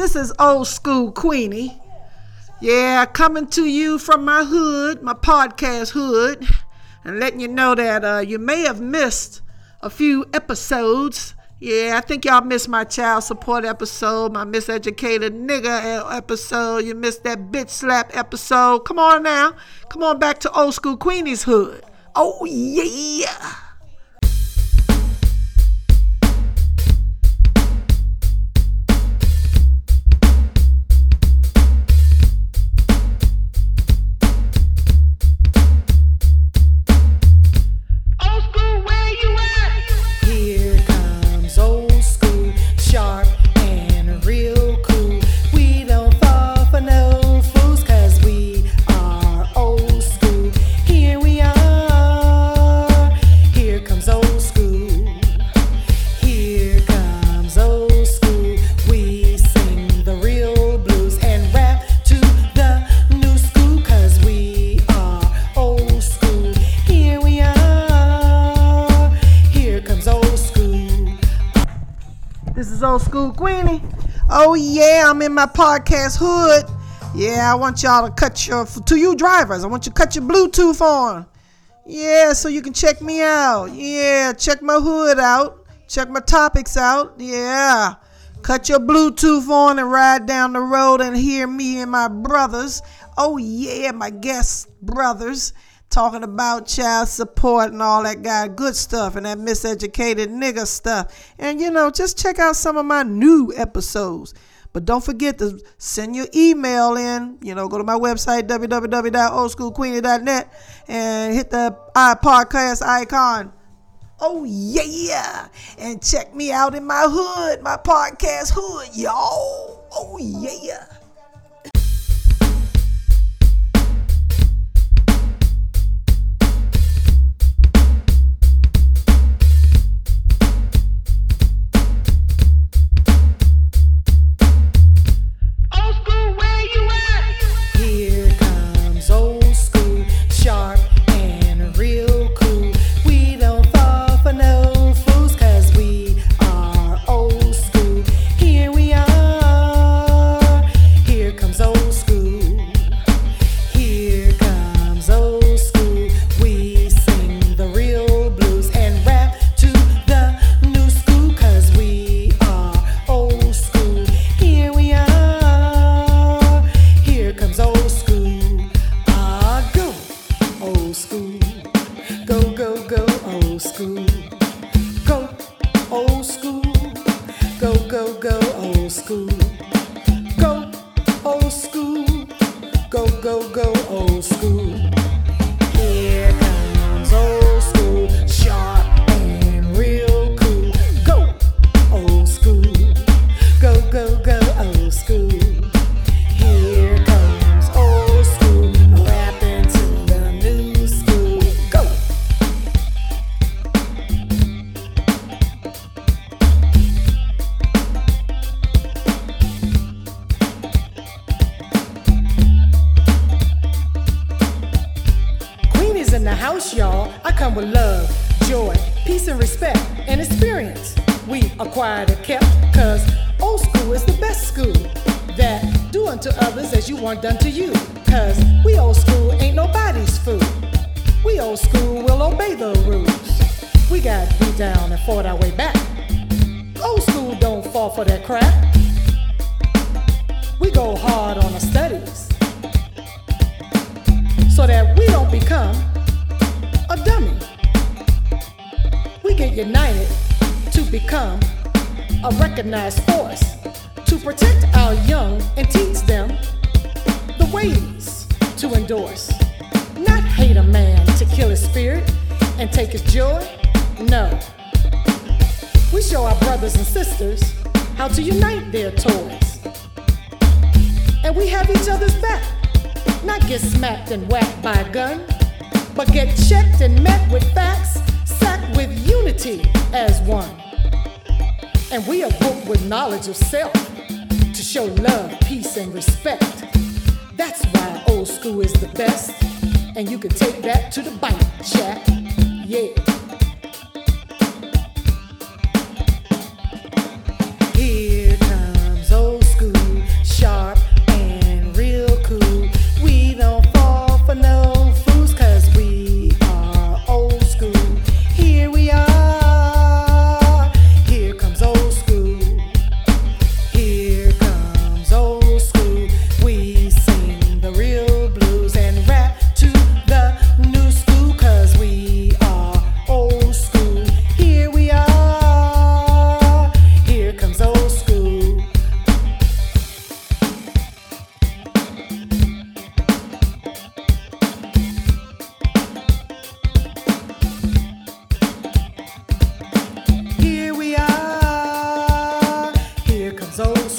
This is old school Queenie. Yeah, coming to you from my hood, my podcast hood, and letting you know that uh, you may have missed a few episodes. Yeah, I think y'all missed my child support episode, my miseducated nigga episode. You missed that bitch slap episode. Come on now. Come on back to old school Queenie's hood. Oh, yeah. Old school Queenie. Oh yeah, I'm in my podcast hood. Yeah, I want y'all to cut your to you drivers. I want you to cut your Bluetooth on. Yeah, so you can check me out. Yeah, check my hood out. Check my topics out. Yeah. Cut your Bluetooth on and ride down the road and hear me and my brothers. Oh yeah, my guest brothers talking about child support and all that guy good stuff and that miseducated nigga stuff. And you know, just check out some of my new episodes. But don't forget to send your email in. You know, go to my website, www.oldschoolqueenie.net, and hit the podcast icon. Oh, yeah. And check me out in my hood, my podcast hood, y'all. Oh, yeah. School. Go, go, go, old school. With love, joy, peace, and respect, and experience. We acquired and kept, cause old school is the best school. That do unto others as you want done to you. Cause we old school ain't nobody's fool. We old school will obey the rules. We got beat down and fought our way back. Old school don't fall for that crap. We go hard on our studies get united to become a recognized force to protect our young and teach them the ways to endorse. Not hate a man to kill his spirit and take his joy. No. We show our brothers and sisters how to unite their toys. And we have each other's back. Not get smacked and whacked by a gun, but get checked and met with facts, with unity as one. And we are booked with knowledge of self to show love, peace, and respect. That's why old school is the best. And you can take that to the bite, chat. Yeah. So